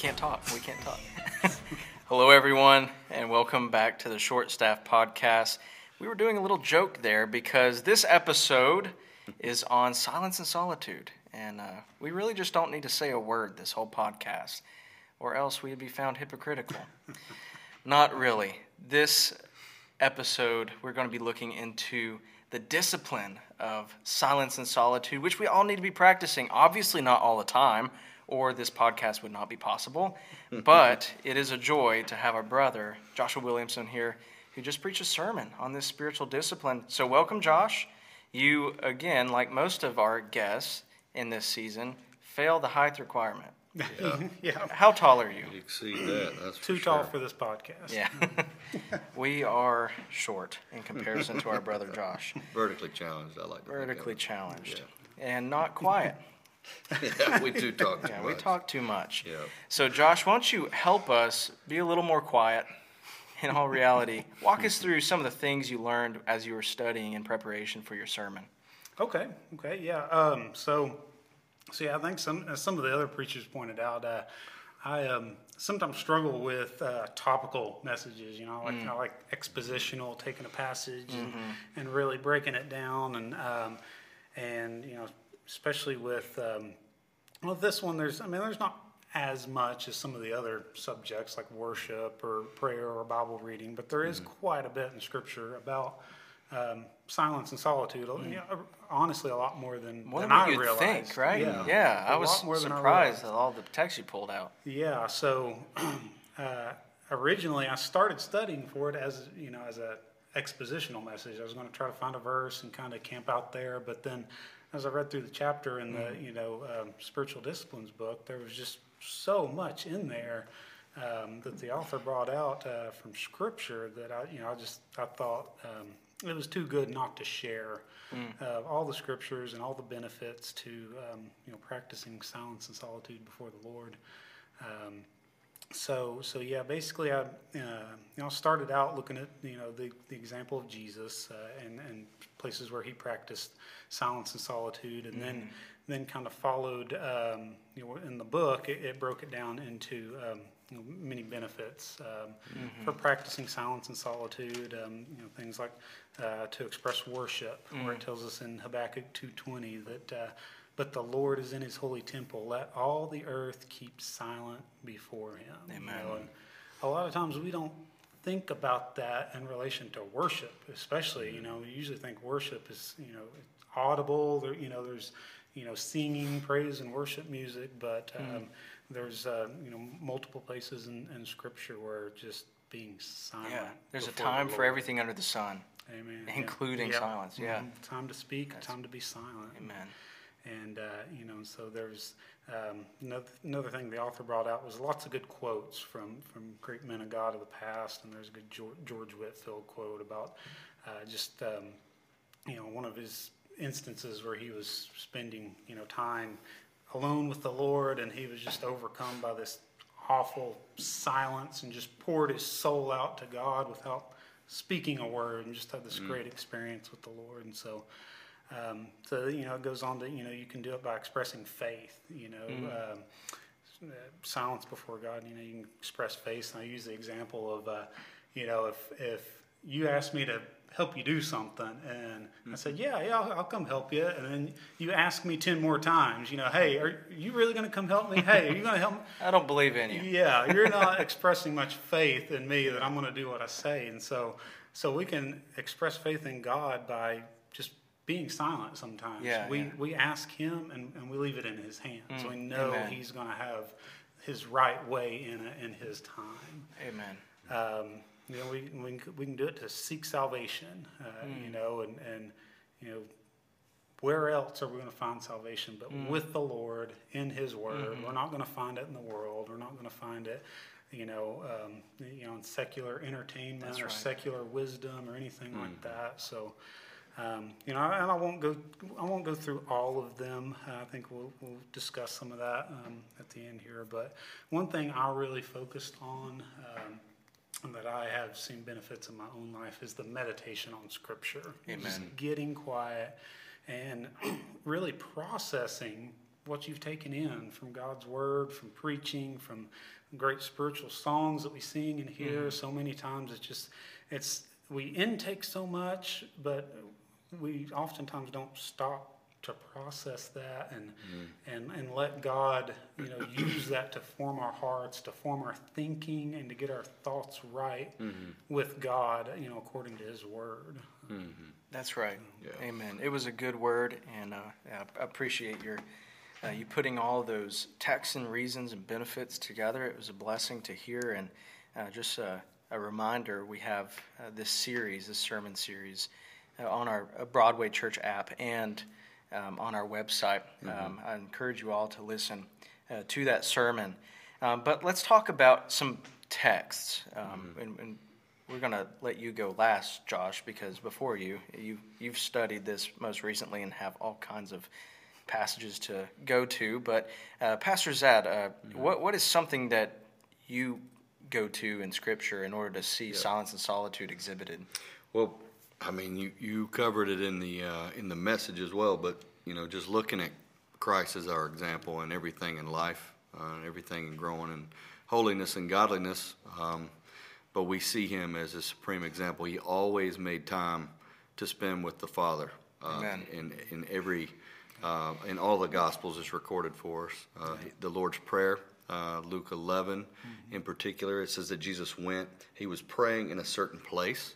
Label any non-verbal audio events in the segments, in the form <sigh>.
can't talk. We can't talk. <laughs> Hello, everyone, and welcome back to the Short Staff Podcast. We were doing a little joke there because this episode is on silence and solitude, and uh, we really just don't need to say a word this whole podcast, or else we'd be found hypocritical. <laughs> Not really. This episode, we're going to be looking into the discipline of silence and solitude, which we all need to be practicing. Obviously, not all the time, or this podcast would not be possible. but <laughs> it is a joy to have our brother, Joshua Williamson, here, who just preached a sermon on this spiritual discipline. So, welcome, Josh. You, again, like most of our guests in this season, fail the height requirement. Yeah. <laughs> yeah. How tall are you? You exceed that. That's Too for tall sure. for this podcast. Yeah. <laughs> we are short in comparison to our brother Josh. vertically challenged. I like to Vertically it. challenged. And not quiet. Yeah, <laughs> we do talk too Yeah, we much. talk too much. Yeah. So, Josh, why don't you help us be a little more quiet in all reality? <laughs> Walk us through some of the things you learned as you were studying in preparation for your sermon. Okay. Okay. Yeah. Um, so, so yeah, I think some as some of the other preachers pointed out, uh, I um, sometimes struggle with uh, topical messages. You know, like I like expositional, taking a passage and, and really breaking it down, and um, and you know, especially with um, well, this one, there's I mean, there's not as much as some of the other subjects like worship or prayer or Bible reading, but there is quite a bit in Scripture about um, silence and solitude. You know, honestly, a lot more than, More than than I you'd realized. think, right? Yeah, I was lot more I surprised at all the text you pulled out. Yeah, so <clears throat> uh, originally I started studying for it as you know as a expositional message. I was going to try to find a verse and kind of camp out there, but then as I read through the chapter in the you know um, spiritual disciplines book, there was just so much in there um, that the author brought out uh, from Scripture that I you know I just I thought um, it was too good not to share. Uh, all the scriptures and all the benefits to um, you know practicing silence and solitude before the Lord. So so yeah, basically I uh, you know started out looking at you know the, the example of Jesus uh, and and places where he practiced silence and solitude, and then then kind of followed um, you know in the book it, it broke it down into um, you know, many benefits um, for practicing silence and solitude. Um, you know things like uh, to express worship, where it tells us in Habakkuk two twenty that. But the Lord is in his holy temple. Let all the earth keep silent before him. You Amen. know, and a lot of times we don't think about that in relation to worship, especially, you know, we usually think worship is, you know, audible, there, you know, there's, you know, singing, praise, and worship music, but um, there's, uh, you know, multiple places in, in Scripture where just being silent. Yeah. There's a before the time for everything under the sun, Amen. including Yeah. silence. Yeah. Mhm. Time to speak, time to be silent. Amen. And, uh, you know, so there's um, another, another thing the author brought out was lots of good quotes from, from great men of God of the past. And there's a good George, George Whitefield quote about uh, just, um, you know, one of his instances where he was spending, you know, time alone with the Lord and he was just overcome by this awful silence and just poured his soul out to God without speaking a word and just had this great experience with the Lord. And so, um, so you know, it goes on to you know you can do it by expressing faith. You know, um, uh, silence before God. You know, you can express faith. And I use the example of, uh, you know, if if you ask me to help you do something, and I said, yeah, yeah, I'll, I'll come help you, and then you ask me ten more times, you know, hey, are you really going to come help me? <laughs> Hey, are you going to help me? I don't believe in you. Yeah, you're <laughs> not expressing much faith in me that I'm going to do what I say, and so so we can express faith in God by being silent sometimes. Yeah, we yeah. we ask Him and, and we leave it in His hands. we know amen. He's going to have His right way in it in His time. Amen. Um, you know, we, we, can, we can do it to seek salvation, uh, Hmm. you know, and, and, you know, where else are we going to find salvation but Hmm. with the Lord in His Word? Mm-hmm. We're not going to find it in the world. We're not going to find it, you know, um, you know, in secular entertainment That's or right. secular wisdom or anything like Mm-hmm. that. So, um, you know, and I won't go. I won't go through all of them. I think we'll, we'll discuss some of that um, at the end here. But one thing I really focused on um, and that I have seen benefits in my own life is the meditation on Scripture. Amen. Just getting quiet and <clears throat> really processing what you've taken in from God's word, from preaching, from great spiritual songs that we sing and hear Mm-hmm. so many times. It's just, it's, we intake so much, but we oftentimes don't stop to process that and, and, and let God, you know, <clears throat> use that to form our hearts, to form our thinking and to get our thoughts right with God, you know, according to his word. That's right. Yeah. Amen. It was a good word, and uh, I appreciate your uh, you putting all those texts and reasons and benefits together. It was a blessing to hear, and uh, just a, a reminder: we have uh, this series, this sermon series, on our uh, Broadway Church app and um, on our website. Um, I encourage you all to listen uh, to that sermon. Um, but let's talk about some texts, um, and, and we're going to let you go last, Josh, because before you, you you've studied this most recently and have all kinds of passages to go to. But uh, Pastor Zad, uh, what what is something that you go to in Scripture in order to see silence and solitude exhibited? Well, I mean, you, you covered it in the uh, in the message as well, but you know, just looking at Christ as our example and everything in life, uh, and everything in growing in holiness and godliness. Um, but we see him as a supreme example. He always made time to spend with the Father. Uh, Amen. In in every uh, in all the Gospels is recorded for us. Uh, The Lord's Prayer, uh, Luke 11 in particular, it says that Jesus went. He was praying in a certain place,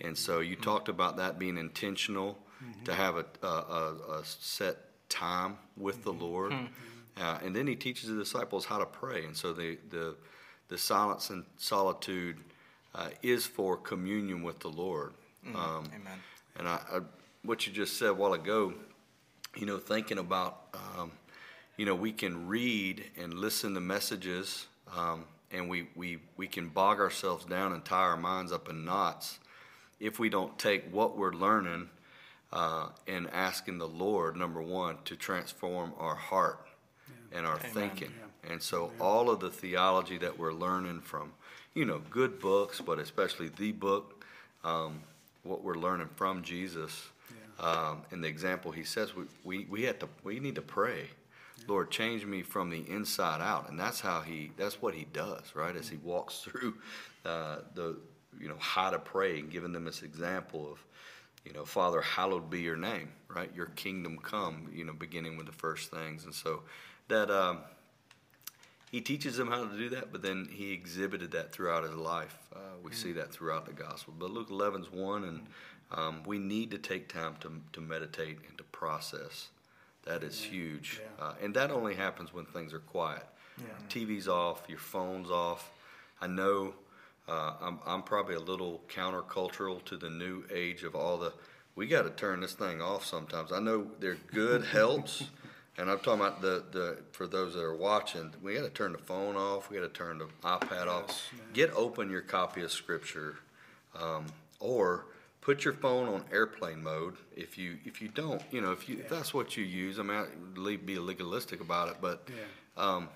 and so you talked about that being intentional to have a, a, a, a set time with the Lord, uh, and then he teaches the disciples how to pray. And so the the the silence and solitude uh, is for communion with the Lord. Um, Amen. and I, I, what you just said a while ago, you know, thinking about, um, you know, we can read and listen to messages, um, and we, we, we can bog ourselves down and tie our minds up in knots if we don't take what we're learning uh, and asking the Lord, number one, to transform our heart and our thinking. And so all of the theology that we're learning from, you know, good books, but especially the book, um, what we're learning from Jesus, um, and the example he says, we, we, we have to we need to pray. Lord, change me from the inside out, and that's how he that's what he does, right? As he walks <laughs> through uh, the you know how to pray and giving them this example of you know, Father, hallowed be your name, right? Your kingdom come, you know, beginning with the first things. And so that um, he teaches them how to do that, but then he exhibited that throughout his life. Uh, we see that throughout the gospel. But Luke 11's one, and um, we need to take time to, to meditate and to process. That is huge. Yeah. Uh, and that only happens when things are quiet. TV's off, your phone's off. I know uh, I'm, I'm probably a little countercultural to the new age of all the. We got to turn this thing off sometimes. I know they're good <laughs> helps, and I'm talking about the, the for those that are watching. We got to turn the phone off. We got to turn the iPad off. Get open your copy of Scripture, um, or put your phone on airplane mode. If you if you don't, you know, if you if that's what you use. I mean, I, be legalistic about it, but. Um,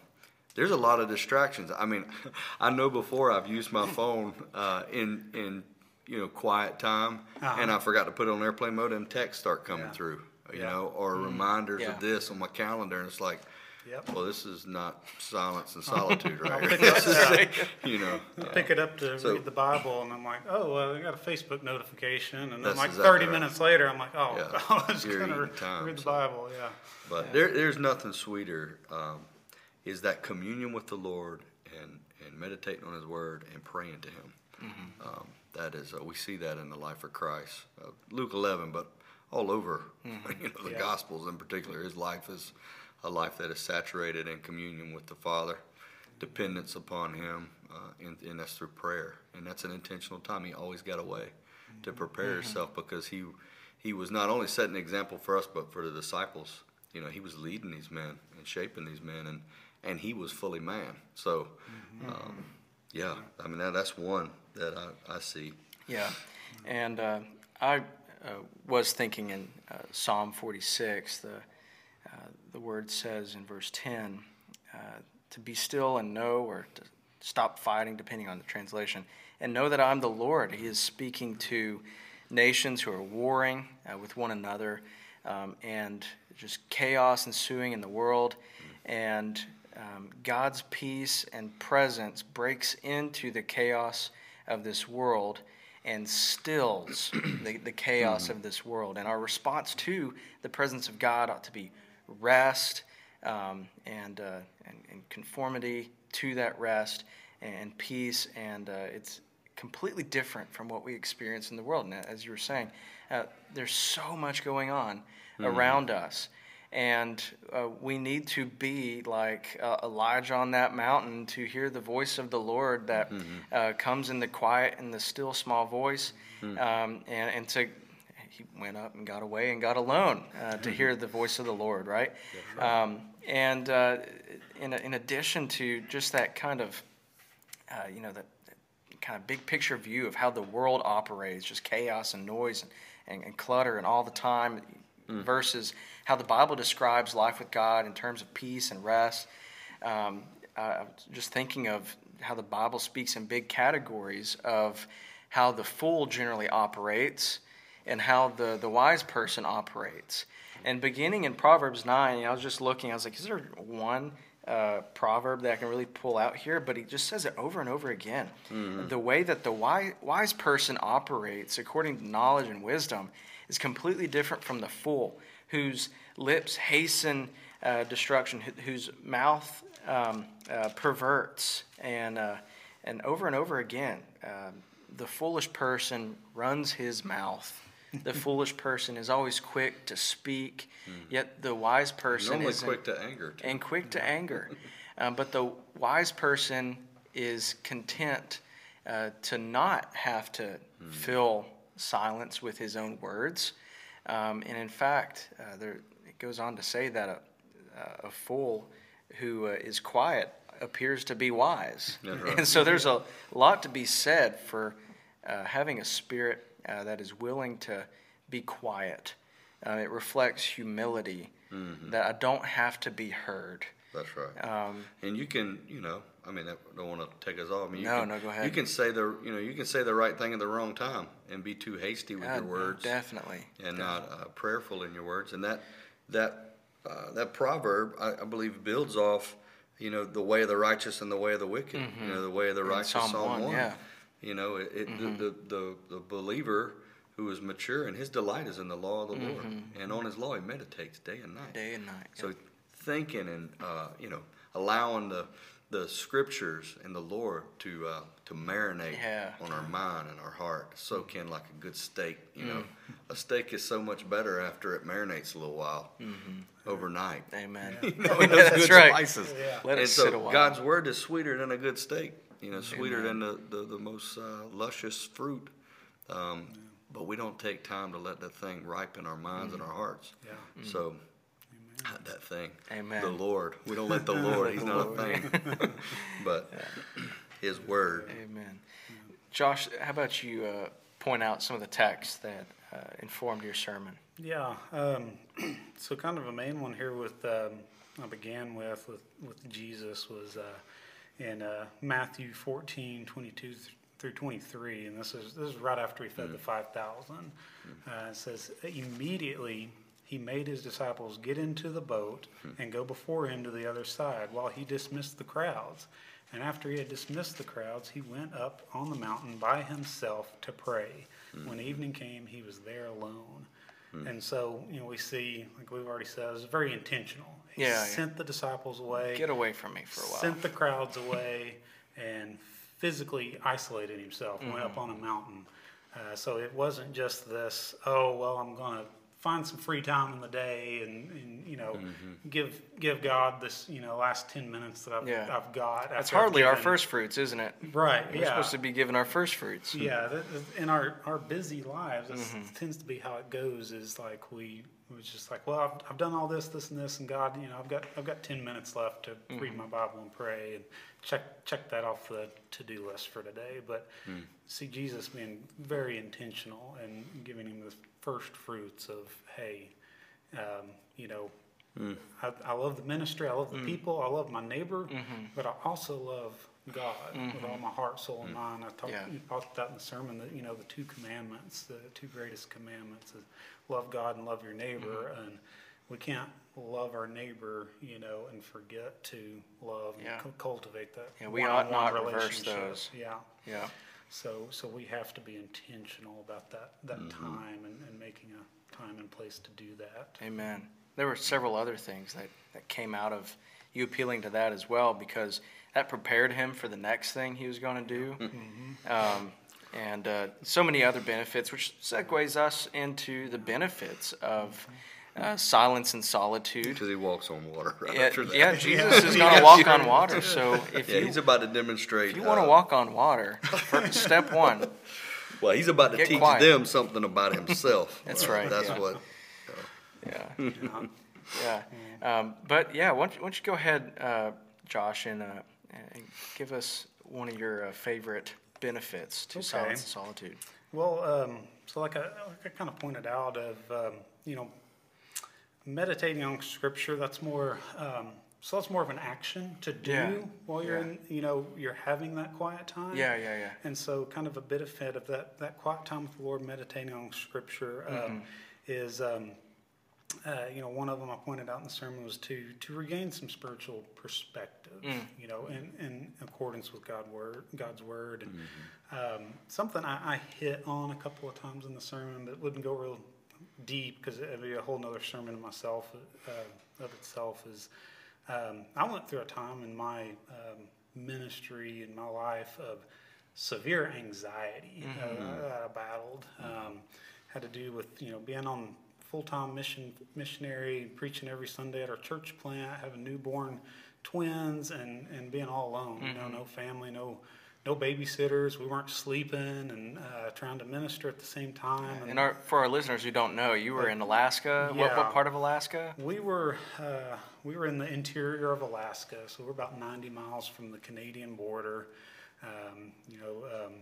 there's a lot of distractions. I mean, <laughs> I know before I've used my phone uh, in in you know quiet time, and I forgot to put it on airplane mode, and texts start coming Yeah. through. You Yeah. know, or reminders Yeah. of this on my calendar, and it's like, Yep. well, this is not silence and <laughs> solitude, right? pick here. up <laughs> This you know, I pick it up to So- read the Bible, and I'm like, oh, well, I got a Facebook notification, and then like exactly 30 right. minutes later, I'm like, oh, Yeah. I was You're gonna eating re- time, read the so. Bible, yeah. But there, there's nothing sweeter um, is that communion with the Lord and, and meditating on His Word and praying to Him. Um, that is, uh, we see that in the life of Christ. Uh, Luke 11, but all over, <laughs> you know, the Yeah. Gospels in particular, His life is a life that is saturated in communion with the Father, dependence upon Him, uh, and, and that's through prayer. And that's an intentional time. He always got away to prepare himself because he he was not only setting an example for us, but for the disciples. You know, he was leading these men and shaping these men, and and he was fully man. So, um, yeah, I mean that, that's one that I, I see. Yeah, and uh, I uh, was thinking in uh, Psalm 46, the uh, the word says in verse 10, uh, to be still and know, or to stop fighting, depending on the translation, and know that I'm the Lord. He is speaking to nations who are warring uh, with one another. um, and just chaos ensuing in the world. And um, God's peace and presence breaks into the chaos of this world and stills <clears throat> the, the chaos of this world. And our response to the presence of God ought to be rest um, and, uh, and, and conformity to that rest and peace. And uh, it's completely different from what we experience in the world. And as you were saying, uh, there's so much going on mm-hmm. around us. And uh, we need to be like uh, Elijah on that mountain to hear the voice of the Lord that mm-hmm. Uh, comes in the quiet and the still small voice. Mm-hmm. Um, and, and to he went up and got away and got alone uh, to mm-hmm. hear the voice of the Lord, right? right. Um, and uh, in, in addition to just that kind of, uh, you know, that, that, kind of big picture view of how the world operates, just chaos and noise and, and, and clutter and all the time, mm. versus how the Bible describes life with God in terms of peace and rest. Um, uh, just thinking of how the Bible speaks in big categories of how the fool generally operates and how the, the wise person operates. And beginning in Proverbs 9, I was just looking, I was like, is there one uh, proverb that I can really pull out here? But he just says it over and over again. Mm-hmm. The way that the wise, wise person operates according to knowledge and wisdom is completely different from the fool, whose lips hasten uh, destruction, whose mouth um, uh, perverts. And, uh, and over and over again, um, the foolish person runs his mouth the <laughs> foolish person is always quick to speak, mm. yet the wise person is quick to anger. Too. And quick to anger. <laughs> Um, but the wise person is content uh, to not have to mm. fill silence with his own words. Um, and in fact, uh, there, it goes on to say that a, a fool who uh, is quiet appears to be wise. <laughs> Right. And so there's a lot to be said for uh, having a spirit uh, that is willing to be quiet. Uh, it reflects humility mm-hmm. that I don't have to be heard. That's right. Um, and you can, you know, I mean, I don't want to take us off. I mean, no, can, no, go ahead. You can say the, you know, you can say the right thing at the wrong time and be too hasty with your words. Definitely. And definitely. not uh, prayerful in your words. And that, that, uh, that proverb, I, I, believe, builds off, you know, the way of the righteous and the way of the wicked. Mm-hmm. You know, the way of the righteous. Psalm, Psalm 1, 1. Yeah. You know, it, it mm-hmm. the, the, the, believer who is mature and his delight is in the law of the mm-hmm. Lord. And on his law he meditates day and night. Day and night. So thinking and, uh, you know, allowing the, the scriptures and the Lord to uh, to marinate yeah. on our mind and our heart, soak in like a good steak. You mm. know, a steak is so much better after it marinates a little while mm-hmm. overnight. Amen. <laughs> you know, <laughs> That's right. spices. Yeah. Let and so sit a while. God's word is sweeter than a good steak you know, sweeter Amen. than the, the, the most uh, luscious fruit. Um, yeah. But we don't take time to let that thing ripen our minds mm and our hearts. Yeah. mm So Amen. that thing, Amen. the Lord. We don't let the <laughs> Lord. He's not a thing, <laughs> but His Word. Amen. Josh, how about you uh, point out some of the texts that uh, informed your sermon? Yeah. Um, <clears throat> so kind of a main one here with um, I began with with, with Jesus was uh, in uh, Matthew 14, 22 through 23, and this is this is right after he fed mm. the 5,000. Mm. Uh, it says, Immediately he made his disciples get into the boat mm. and go before him to the other side while he dismissed the crowds. And after he had dismissed the crowds, he went up on the mountain by himself to pray. Mm. When evening came, he was there alone. Mm. And so, you know, we see, like we've already said, it was very intentional. He yeah, sent yeah. the disciples away. Get away from me for a while. Sent the crowds away <laughs> and physically isolated himself, mm-hmm. went up mm-hmm. on a mountain. Uh, so it wasn't just this, oh, well, I'm going to find some free time in the day and, and you know mm-hmm. give give God this you know last ten minutes that I've, yeah. I've got. That's hardly our first fruits, isn't it? Right. We're yeah. supposed to be given our first fruits. Yeah. in our our busy lives, it mm-hmm. tends to be how it goes. Is like we was just like, well, I've, I've done all this, this, and this, and God, you know, I've got I've got ten minutes left to mm-hmm. read my Bible and pray and check check that off the to do list for today. But mm. see Jesus being very intentional and giving him the first fruits of, hey, um, you know, I, I love the ministry, I love the people, I love my neighbor, but I also love God with all my heart, soul, and mind. I talked, Yeah. you talked about in the sermon that you know the two commandments, the two greatest commandments is love God and love your neighbor, mm-hmm. and we can't love our neighbor, you know, and forget to love Yeah. and cu- cultivate that. Yeah, we ought not reverse those. Yeah. Yeah. So, so we have to be intentional about that, that mm-hmm. time and, and making a time and place to do that. Amen. There were several other things that, that came out of you appealing to that as well because that prepared him for the next thing he was going to do. Mm-hmm. Um, and uh, so many other benefits, which segues us into the benefits of uh, silence and solitude. Because he walks on water right Yeah, after that. yeah, <laughs> Jesus is going to walk on <laughs> water. So if Yeah, you, he's about to demonstrate. if you want to uh, walk on water, <laughs> step one, Well, he's about to teach quiet. them something about himself. That's Uh, right, That's yeah. what. yeah. Yeah, um, but yeah, why don't, you, why don't you go ahead, uh, Josh, and, uh, and give us one of your uh, favorite benefits to Okay. silence and solitude. Well, um, so like I, like I kind of pointed out of, um, you know, meditating on scripture, that's more, um, so that's more of an action to do Yeah. while you're Yeah. in, you know, you're having that quiet time. Yeah, yeah, yeah. And so, kind of a benefit of that, that quiet time with the Lord, meditating on Scripture, um, Mm-hmm. is, um, uh, you know, one of them I pointed out in the sermon was to to regain some spiritual perspective, Mm. you know, in, in accordance with God word, God's word, and Mm-hmm. um, something I, I hit on a couple of times in the sermon, but wouldn't go real deep because it'd be a whole nother sermon in myself uh, of itself. Is um, I went through a time in my um, ministry in my life of severe anxiety uh, that I battled. Um, had to do with you know being on full time mission missionary, preaching every Sunday at our church plant, having newborn twins, and and being all alone. You know, no family, no. No babysitters. We weren't sleeping and uh, trying to minister at the same time. And our, for our listeners who don't know, you were in Alaska. What, what part of Alaska? We were uh, we were in the interior of Alaska, so we're about 90 miles from the Canadian border. Um, you know, um,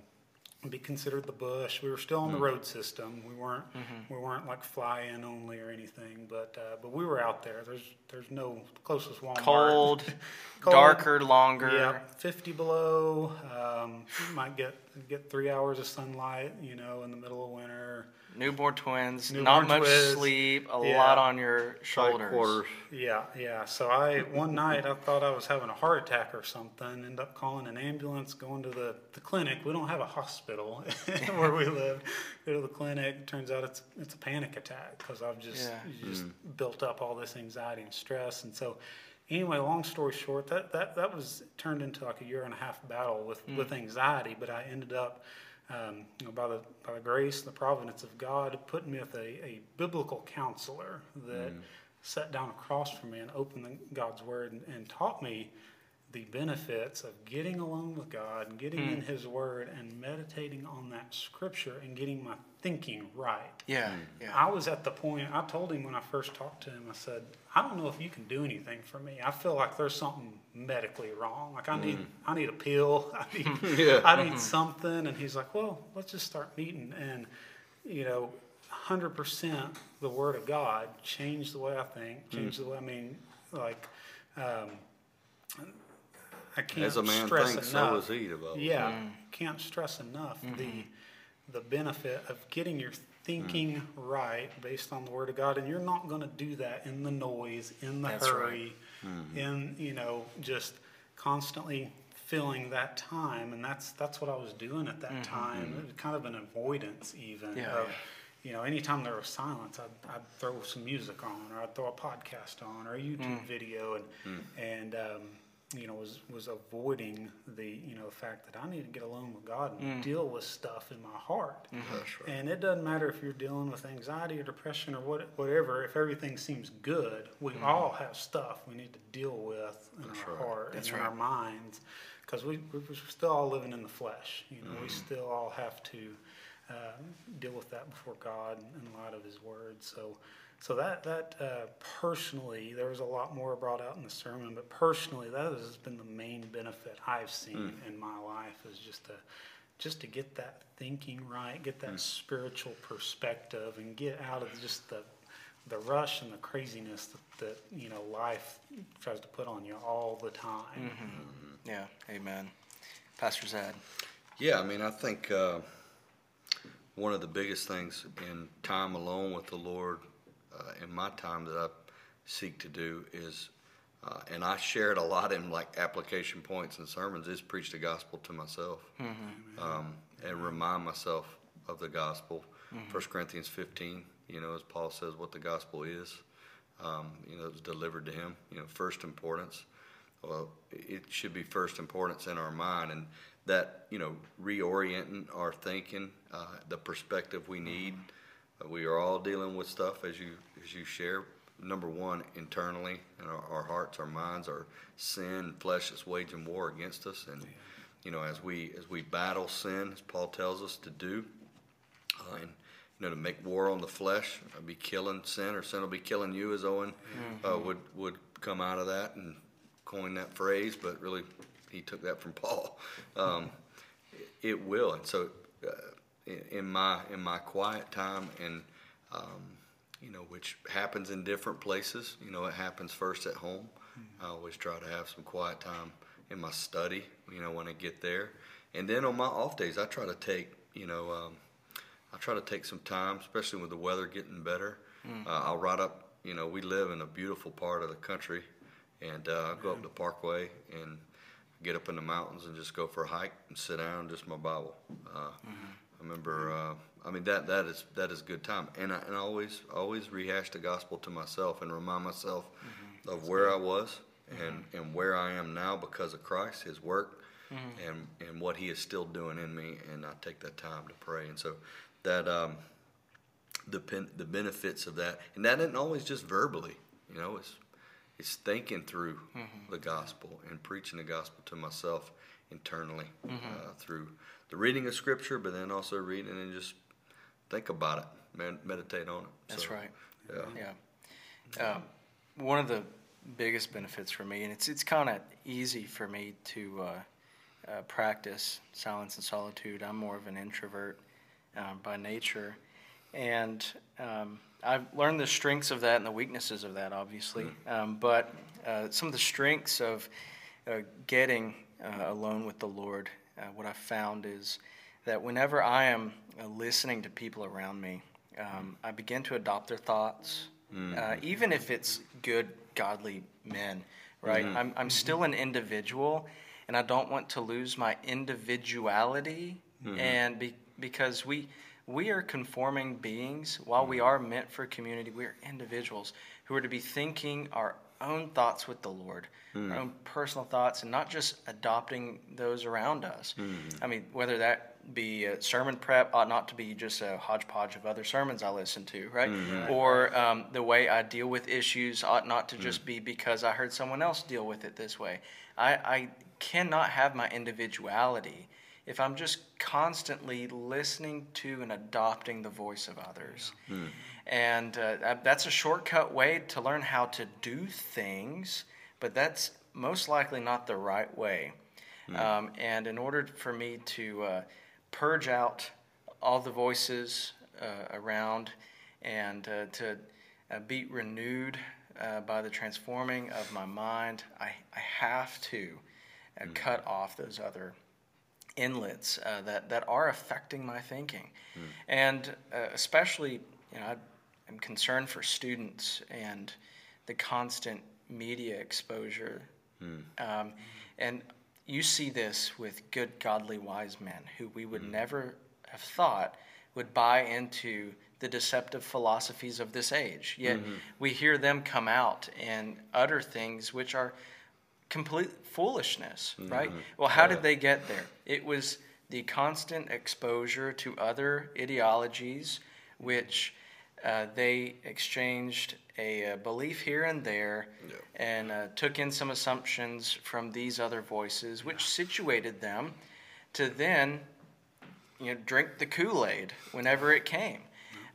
be considered the bush. We were still on the road system. We weren't we weren't like fly in only or anything, but uh, but we were out there. There's there's no closest Walmart. Cold, <laughs> Cold. darker, longer. Yeah, 50 below. Um, you might get get three hours of sunlight. You know, in the middle of winter. Newborn twins, Newborn not much twins. sleep, a Yeah. lot on your Tight shoulders. quarters. Yeah, yeah. So I one night I thought I was having a heart attack or something. End up calling an ambulance, going to the, the clinic. We don't have a hospital <laughs> where we live. Go to the clinic. Turns out it's it's a panic attack because I've just Yeah. just mm. built up all this anxiety and stress. And so anyway, long story short, that that that was turned into like a year and a half battle with with anxiety. But I ended up. Um, you know, by the by the grace, the providence of God, putting me with a, a biblical counselor that sat down across from me and opened the, God's Word and, and taught me the benefits of getting alone with God and getting in hmm. His Word and meditating on that Scripture and getting my thinking right. Yeah, hmm. yeah. I was at the point, I told him when I first talked to him, I said, I don't know if you can do anything for me. I feel like there's something medically wrong. Like I need, hmm. I need a pill. <laughs> I need, <laughs> Yeah. I need something. And he's like, well, let's just start meeting. And, you know, 100% the Word of God changed the way I think, changed the way, I mean, like, um, I can't As a man stress thinks, enough. so is he. The Yeah, Mm. can't stress enough Mm-hmm. the the benefit of getting your thinking Mm. right based on the Word of God, and you're not going to do that in the noise, in the That's right. hurry, in you know just constantly filling that time, and that's that's what I was doing at that time. It was kind of an avoidance even Mm-hmm. Yeah, of. yeah. You know, anytime there was silence, I'd, I'd throw some music on, or I'd throw a podcast on, or a YouTube Mm. video, and and um, you know was was avoiding the you know the fact that I need to get alone with God and deal with stuff in my heart. That's right. And it doesn't matter if you're dealing with anxiety or depression or what, whatever. If everything seems good, we all have stuff we need to deal with in our right. heart That's and in our minds, because we we're still all living in the flesh. You know, Mm-hmm. we still all have to uh, deal with that before God in light of His Word. So. So that that uh, personally, there was a lot more brought out in the sermon, but personally, that has been the main benefit I've seen in my life is just to just to get that thinking right, get that spiritual perspective, and get out of just the the rush and the craziness that, that you know life tries to put on you all the time. Yeah, amen. Pastor Zad. Yeah, I mean, I think uh, one of the biggest things in time alone with the Lord, in my time that I seek to do is, uh, and I share it a lot in like application points and sermons, is preach the gospel to myself um, and remind myself of the gospel. First Corinthians 15, you know, as Paul says, what the gospel is. Um, you know, it was delivered to him. You know, first importance. Well, it should be first importance in our mind, and that you know, reorienting our thinking, uh, the perspective we need. Uh, we are all dealing with stuff as you as you share. Number one, internally, in our, our hearts, our minds, our sin, flesh is waging war against us, and you know, as we as we battle sin, as Paul tells us to do, uh, and you know, to make war on the flesh, uh, be killing sin, or sin will be killing you, as Owen uh, would would come out of that and coin that phrase, but really he took that from <laughs> Paul. Um, it will, and so uh, in, my in my quiet time, and um, you know, which happens in different places. You know, it happens first at home. I always try to have some quiet time in my study. You know, when I get there, and then on my off days, I try to take you know. Um, I try to take some time, especially with the weather getting better. Uh, I'll ride up. You know, we live in a beautiful part of the country, and uh, I go up the Parkway and get up in the mountains and just go for a hike and sit down, just my Bible. Uh, I remember. Uh, I mean that that is that is good time, and I, and I always always rehash the gospel to myself and remind myself of where I was and and where I am now because of Christ, His work, and and what He is still doing in me, and I take that time to pray, and so that um, the pen, the benefits of that, and that isn't always just verbally, you know, it's it's thinking through the gospel and preaching the gospel to myself internally uh, through the reading of scripture, but then also reading and just think about it, med- meditate on it. That's So, right. Yeah. Yeah. Um, one of the biggest benefits for me, and it's it's kind of easy for me to uh, uh, practice silence and solitude. I'm more of an introvert um, by nature, and um, I've learned the strengths of that and the weaknesses of that, obviously. Um, but uh, some of the strengths of uh, getting uh, alone with the Lord, uh, what I've found is that whenever I am uh, listening to people around me, um, I begin to adopt their thoughts, uh, even if it's good, godly men, right? I'm, I'm still an individual, and I don't want to lose my individuality, and be, because we we are conforming beings. While we are meant for community, we are individuals who are to be thinking our own thoughts with the Lord, hmm. our own personal thoughts, and not just adopting those around us. Hmm. I mean, whether that be a sermon prep ought not to be just a hodgepodge of other sermons I listen to, right? Hmm, or um, the way I deal with issues ought not to just be because I heard someone else deal with it this way. I, I cannot have my individuality if I'm just constantly listening to and adopting the voice of others. And uh, that's a shortcut way to learn how to do things, but that's most likely not the right way. Um, and in order for me to uh, purge out all the voices uh, around and uh, to uh, be renewed uh, by the transforming of my mind, I, I have to uh, cut off those other inlets uh, that, that are affecting my thinking. And uh, especially, you know, I, I'm concerned for students and the constant media exposure. Hmm. Um, and you see this with good, godly, wise men who we would hmm. never have thought would buy into the deceptive philosophies of this age. Yet mm-hmm. we hear them come out and utter things which are complete foolishness, mm-hmm. right? Well, how did they get there? It was the constant exposure to other ideologies, which uh, they exchanged a, uh belief here and there and uh, took in some assumptions from these other voices, which situated them to then you know, drink the Kool Aid whenever it came.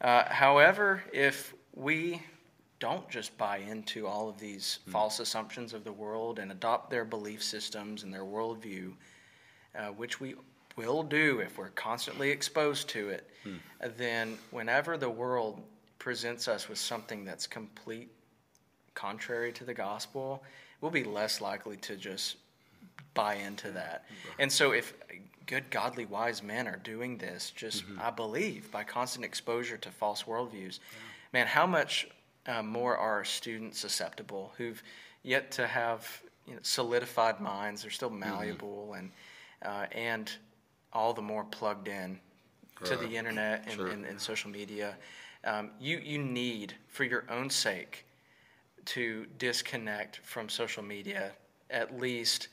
Uh, however, if we don't just buy into all of these false assumptions of the world and adopt their belief systems and their worldview, uh, which we will do if we're constantly exposed to it, then whenever the world presents us with something that's complete contrary to the gospel, we'll be less likely to just buy into that. And so if good, godly, wise men are doing this, just I believe by constant exposure to false worldviews, man, how much uh, more are students susceptible who've yet to have you know, solidified minds? They're still malleable and uh, and all the more plugged in to the internet and, Sure. and, and social media. Um, you you need for your own sake to disconnect from social media at least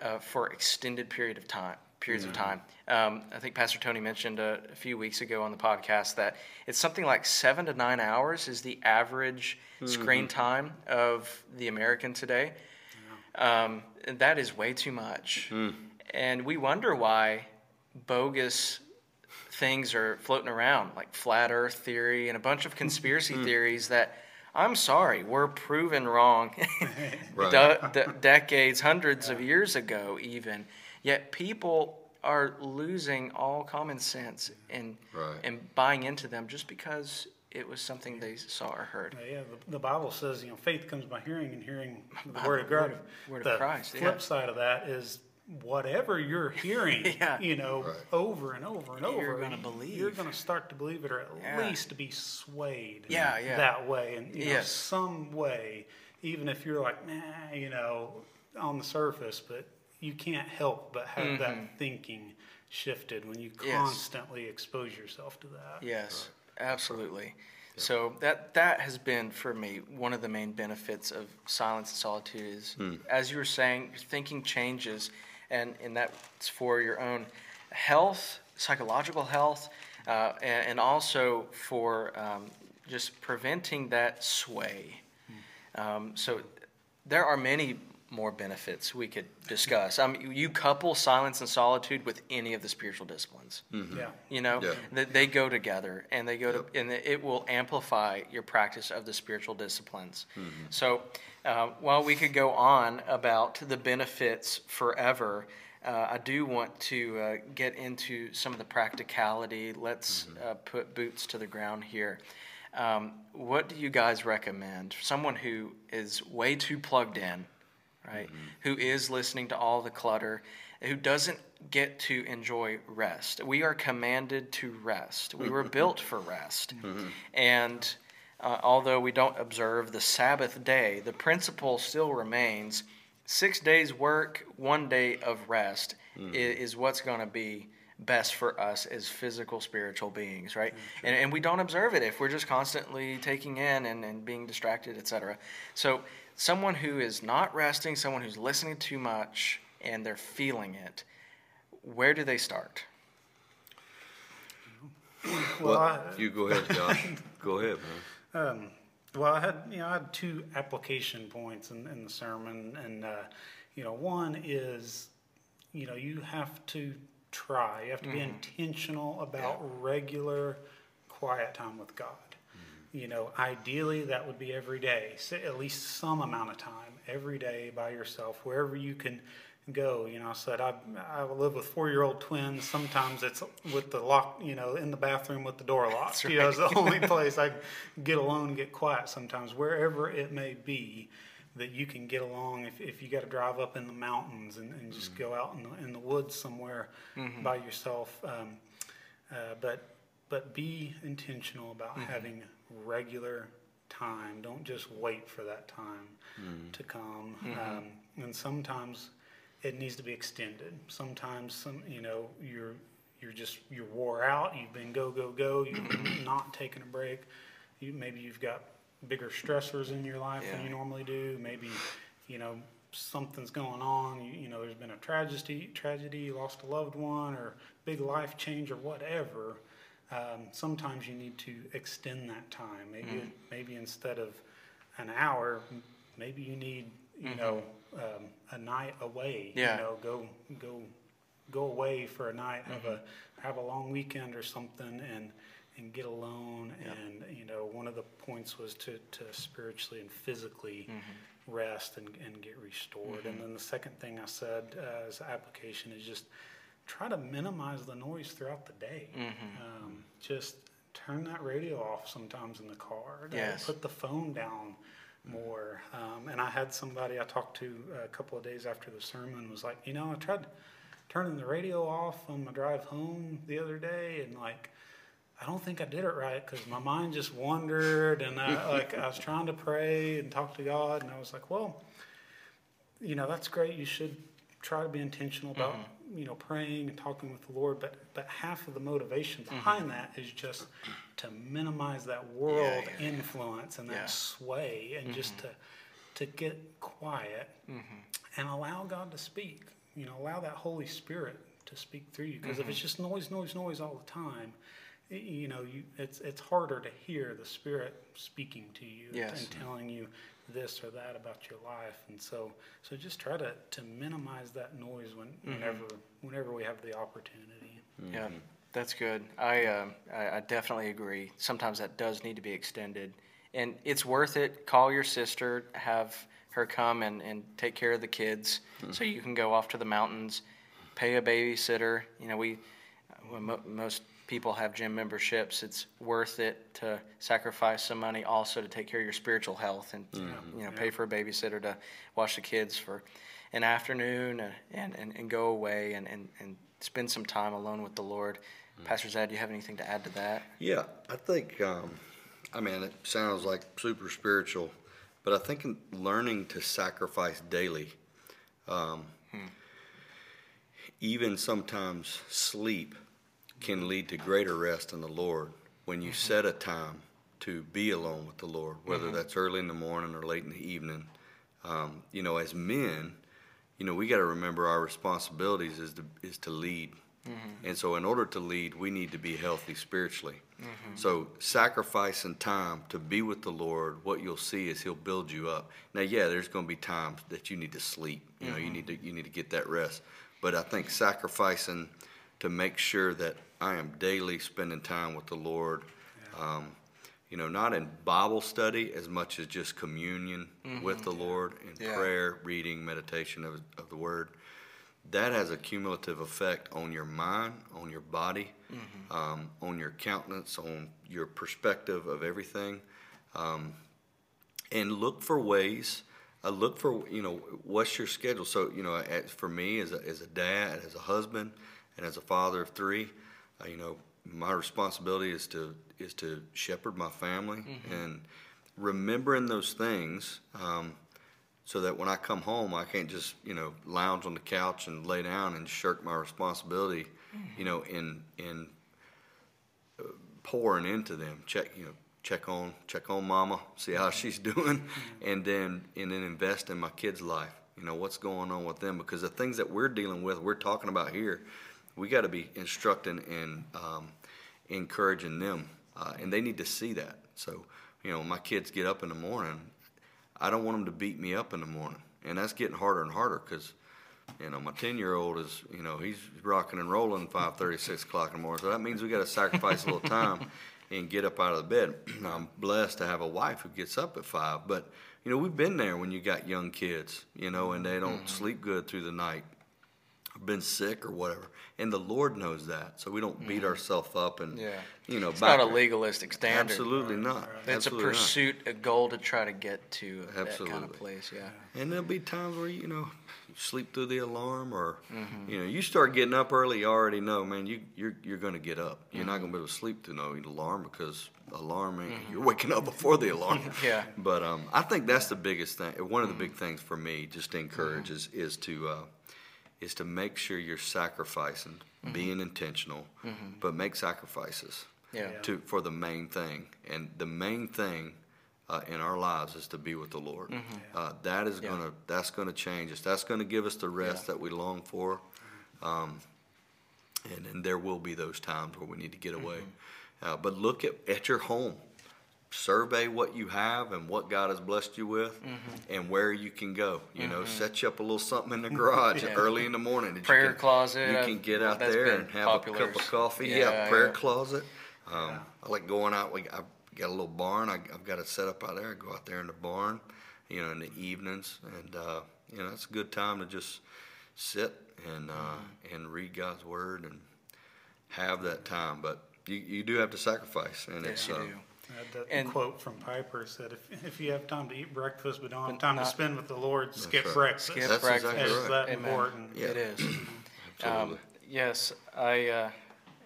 uh, for extended period of time periods of time. Um, I think Pastor Tony mentioned a, a few weeks ago on the podcast that it's something like seven to nine hours is the average screen time of the American today. Um, and that is way too much, and we wonder why bogus things are floating around, like flat Earth theory and a bunch of conspiracy mm-hmm. theories that I'm sorry were proven wrong <laughs> de- de- decades, hundreds of years ago, even. Yet people are losing all common sense and Right. and buying into them just because it was something they saw or heard. Yeah, the, the Bible says, you know, faith comes by hearing and hearing the By word of God. word of- word of the flip yeah. side of that is whatever you're hearing, <laughs> Yeah. you know, Right. over and over and You're over, gonna believe. You're going to start to believe it, or at Yeah. least be swayed. Yeah, yeah. That way, and you know, some way, even if you're like, nah, you know, on the surface, but you can't help but have that thinking shifted when you Mm-hmm. Yes. constantly expose yourself to that. Yes, absolutely. So that that has been for me one of the main benefits of silence and solitude is, as you were saying, your thinking changes, and and that's for your own health, psychological health, uh, and, and also for um, just preventing that sway. Um, so there are many more benefits we could discuss. Um, you- you couple silence and solitude with any of the spiritual disciplines. Yeah. You know, Yeah. that they go together, and they go to, and it will amplify your practice of the spiritual disciplines. So, uh, while we could go on about the benefits forever, uh, I do want to uh, get into some of the practicality. Let's uh, put boots to the ground here. Um, what do you guys recommend? Someone who is way too plugged in, right? Mm-hmm. Who is listening to all the clutter, who doesn't get to enjoy rest. We are commanded to rest. We were <laughs> built for rest. Mm-hmm. And uh, although we don't observe the Sabbath day, the principle still remains six days work, one day of rest i- mm-hmm. is, what's going to be best for us as physical spiritual beings right and, and we don't observe it if we're just constantly taking in and, and being distracted etc so someone who is not resting someone who's listening too much and they're feeling it where do they start Well, Well, I- you go ahead, Josh. <laughs> go ahead, man. Um, well, I had you know I had two application points in, in the sermon, and uh, you know one is you know you have to try, you have to be intentional about regular quiet time with God. You know, ideally that would be every day, at least some amount of time every day by yourself, wherever you can go. You know, I said I I live with four year old twins. Sometimes it's with the lock, you know, in the bathroom with the door locked. You know, it's the only <laughs> place I get alone and get quiet. Sometimes wherever it may be. That you can get along if, if you got to drive up in the mountains and, and just go out in the, in the woods somewhere by yourself. Um, uh, but but be intentional about having regular time. Don't just wait for that time to come. Um, and sometimes it needs to be extended. Sometimes some you know you're you're just you're wore out. You've been go go go. You've been <clears throat> not taking a break. You, maybe you've got bigger stressors in your life than you normally do. Maybe you know something's going on. You, you know there's been a tragedy. Tragedy. You lost a loved one or big life change or whatever. Um, sometimes you need to extend that time. Maybe maybe instead of an hour, maybe you need you know um, a night away. Yeah. You know, go go go away for a night, have a have a long weekend or something, and and get alone. And you know, one of the points was to to spiritually and physically rest and and get restored. And then the second thing I said uh, as application is just try to minimize the noise throughout the day. Um, just turn that radio off sometimes in the car. Yes. Put the phone down more. Um, and I had somebody I talked to a couple of days after the sermon was like, you know, I tried turning the radio off on my drive home the other day, and like, I don't think I did it right because my mind just wandered, and I, <laughs> like I was trying to pray and talk to God, and I was like, well, you know, that's great. You should try to be intentional about Mm-hmm. You know praying and talking with the Lord, but but half of the motivation behind that is just to minimize that world Mm-hmm. yeah, yeah. influence and that Yeah. Mm-hmm. sway, and just to to get quiet and allow God to speak. You know, allow that Holy Spirit to speak through you. Because if it's Mm-hmm. just noise, noise, noise all the time, y- you know, you it's it's harder to hear the Spirit speaking to you Yes. and telling you this or that about your life. And so so just try to, to minimize that noise when Mm-hmm. whenever whenever we have the opportunity. Yeah, that's good. I, um I I definitely agree. Sometimes that does need to be extended, and it's worth it. Call your sister, have her come and, and take care of the kids, so you can go off to the mountains. Pay a babysitter. You know, we when mo- most people have gym memberships. It's worth it to sacrifice some money also to take care of your spiritual health and you know pay for a babysitter to watch the kids for an afternoon and, and, and, go away and, and, and spend some time alone with the Lord. Pastor Zad, do you have anything to add to that? Yeah, I think, um, I mean, it sounds like super spiritual, but I think in learning to sacrifice daily, um, even sometimes sleep can lead to greater rest in the Lord when you mm-hmm. set a time to be alone with the Lord, whether mm-hmm. that's early in the morning or late in the evening. Um, you know, as men, you know, we got to remember our responsibilities is to is to lead, mm-hmm. and so in order to lead, we need to be healthy spiritually. So sacrificing time to be with the Lord, what you'll see is He'll build you up. Now, yeah, there's going to be times that you need to sleep. You know, you need to you need to get that rest. But I think sacrificing to make sure that I am daily spending time with the Lord. Um, you know, not in Bible study as much as just communion with the Lord and Yeah. prayer, reading, meditation of, of the Word. That has a cumulative effect on your mind, on your body, um, on your countenance, on your perspective of everything. Um, and look for ways. I look for you know what's your schedule. So you know, as, for me as a, as a dad, as a husband, and as a father of three, uh, you know, my responsibility is to is to shepherd my family and remembering those things. Um, so that when I come home, I can't just you know lounge on the couch and lay down and shirk my responsibility, you know, in in uh, pouring into them. Check you know check on check on mama, see how she's doing, and then and then invest in my kids' life. You know what's going on with them because the things that we're dealing with, we're talking about here, we got to be instructing and um, encouraging them, uh, and they need to see that. So you know, my kids get up in the morning. I don't want them to beat me up in the morning, and that's getting harder and harder because, you know, my ten-year-old is, you know, he's rocking and rolling five thirty, six o'clock in the morning. So that means we got to sacrifice a little time <laughs> and get up out of the bed. <clears throat> I'm blessed to have a wife who gets up at five, but you know, we've been there when you got young kids, you know, and they don't sleep good through the night, been sick or whatever, and the Lord knows that, so we don't beat ourselves up and, Yeah. you know, It's not a legalistic standard. Absolutely not. It's Absolutely a not. pursuit, a goal to try to get to that kind of place. Yeah. And there'll be times where you know you sleep through the alarm, or Mm-hmm. you know you start getting up early. You already know, man. You you're you're going to get up. You're not going to be able to sleep through no alarm because alarm ain't, you're waking up before the alarm. Mm-hmm. <laughs> Yeah. But um, I think that's the biggest thing. One of the big things for me, just to encourage, is is to uh, is to make sure you're sacrificing, being intentional, but make sacrifices Yeah. to for the main thing. And the main thing uh, in our lives is to be with the Lord. Uh, that is Mm-hmm. Yeah. gonna that's gonna change us. That's gonna give us the rest Yeah. that we long for. Um, and and there will be those times where we need to get away. Mm-hmm. Uh, but look at at your home. Survey what you have and what God has blessed you with, Mm-hmm. and where you can go. You know, set you up a little something in the garage <laughs> Yeah. early in the morning. that you Prayer can- closet, You can get out there and have popular. a cup of coffee. Yeah, Yeah, prayer yeah. closet. Um, I like going out. We I've got a little barn. I, I've got it set up out there. I go out there in the barn, you know, in the evenings, and uh, you know, it's a good time to just sit and uh, Mm-hmm. and read God's word and have that time. But you, you do have to sacrifice, and it's you uh, do. That And- quote from Piper said, if, if you have time to eat breakfast but don't have time to not- spend with the Lord, skip right. breakfast. Skip That's breakfast. exactly Is right. that Amen. important? Yeah. It is. <clears throat> absolutely. Um, yes, I. Uh,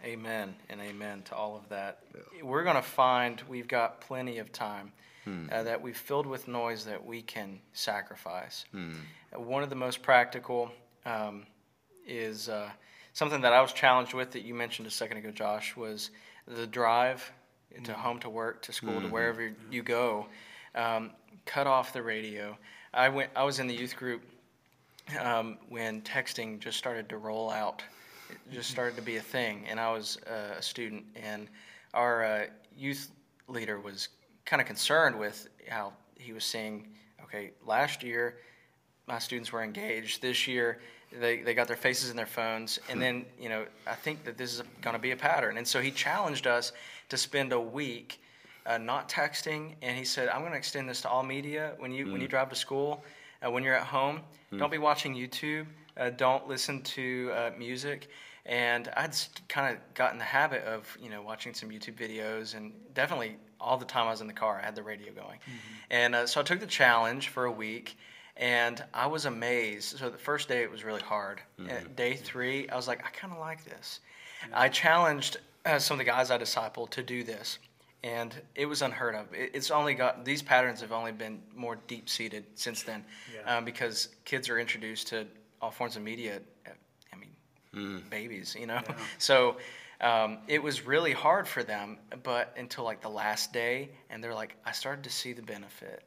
amen and amen to all of that. We're going to find we've got plenty of time Hmm. uh, that we've filled with noise that we can sacrifice. Hmm. Uh, One of the most practical um, is uh, something that I was challenged with that you mentioned a second ago, Josh, was the drive to home to work to school to wherever you go. Um, cut off the radio. I went. I was in the youth group um, when texting just started to roll out. It just started to be a thing, and I was uh, a student, and our uh, youth leader was kind of concerned with how he was seeing. Okay, last year my students were engaged. This year, they, they got their faces in their phones. And then, you know, I think that this is going to be a pattern. And so he challenged us to spend a week uh, not texting. And he said, I'm going to extend this to all media. When you, when you drive to school, uh, when you're at home, don't be watching YouTube. Uh, don't listen to uh, music. And I'd kind of got in the habit of, you know, watching some YouTube videos and definitely all the time I was in the car, I had the radio going. And uh, so I took the challenge for a week and I was amazed. So the first day it was really hard. At day three, I was like, I kind of like this. I challenged uh, some of the guys I discipled to do this, and it was unheard of. It, it's only got these patterns have only been more deep seated since then, Yeah. um, because kids are introduced to all forms of media. uh, I mean, babies, you know. <laughs> So. Um, it was really hard for them, but until like the last day, and they're like, I started to see the benefit.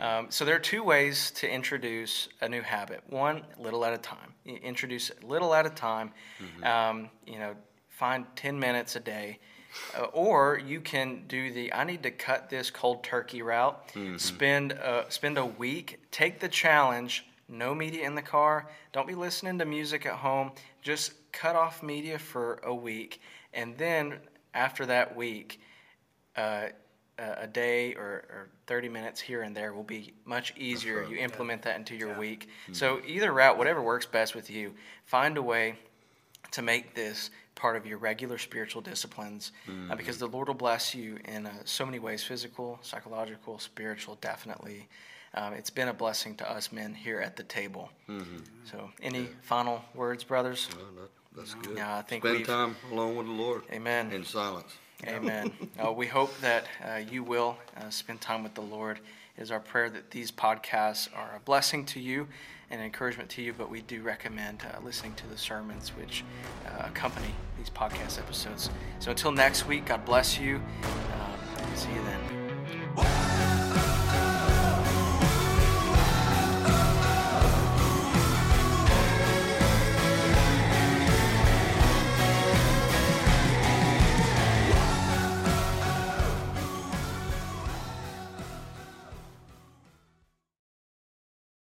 Um, so there are two ways to introduce a new habit. One, little at a time. You introduce little at a time. Um, you know, find ten minutes a day, uh, or you can do the I need to cut this cold turkey route. Spend uh, spend a week. Take the challenge. No media in the car. Don't be listening to music at home. Just cut off media for a week, and then after that week, uh, a a day or, or 30 minutes here and there will be much easier. You implement that into your week. So, either route, whatever works best with you, find a way to make this part of your regular spiritual disciplines uh, because the Lord will bless you in uh, so many ways physical, psychological, spiritual, definitely. Um, it's been a blessing to us men here at the table. So, any final words, brothers? Well, that, that's good. Yeah, I think Spend we've- time alone with the Lord. Amen. In silence. Amen. uh, we hope that uh, you will uh, spend time with the Lord. It is our prayer that these podcasts are a blessing to you and encouragement to you, but we do recommend uh, listening to the sermons which uh, accompany these podcast episodes. So until next week, God bless you. Um, see you then.